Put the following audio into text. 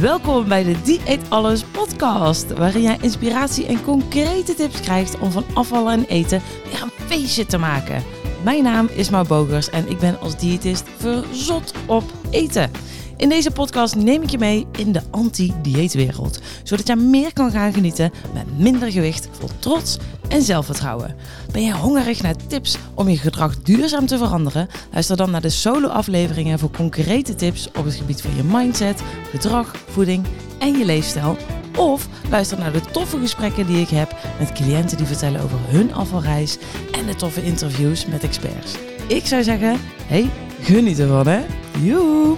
Welkom bij de Dieet Alles podcast, waarin jij inspiratie en concrete tips krijgt om van afvallen en eten weer een feestje te maken. Mijn naam is Mau Bogers en ik ben als diëtist verzot op eten. In deze podcast neem ik je mee in de anti-dieetwereld, zodat jij meer kan gaan genieten met minder gewicht, vol trots en zelfvertrouwen. Ben je hongerig naar tips om je gedrag duurzaam te veranderen? Luister dan naar de solo-afleveringen voor concrete tips op het gebied van je mindset, gedrag, voeding en je leefstijl. Of luister naar de toffe gesprekken die ik heb met cliënten die vertellen over hun afvalreis en de toffe interviews met experts. Ik zou zeggen, hey, geniet ervan hè! Joe!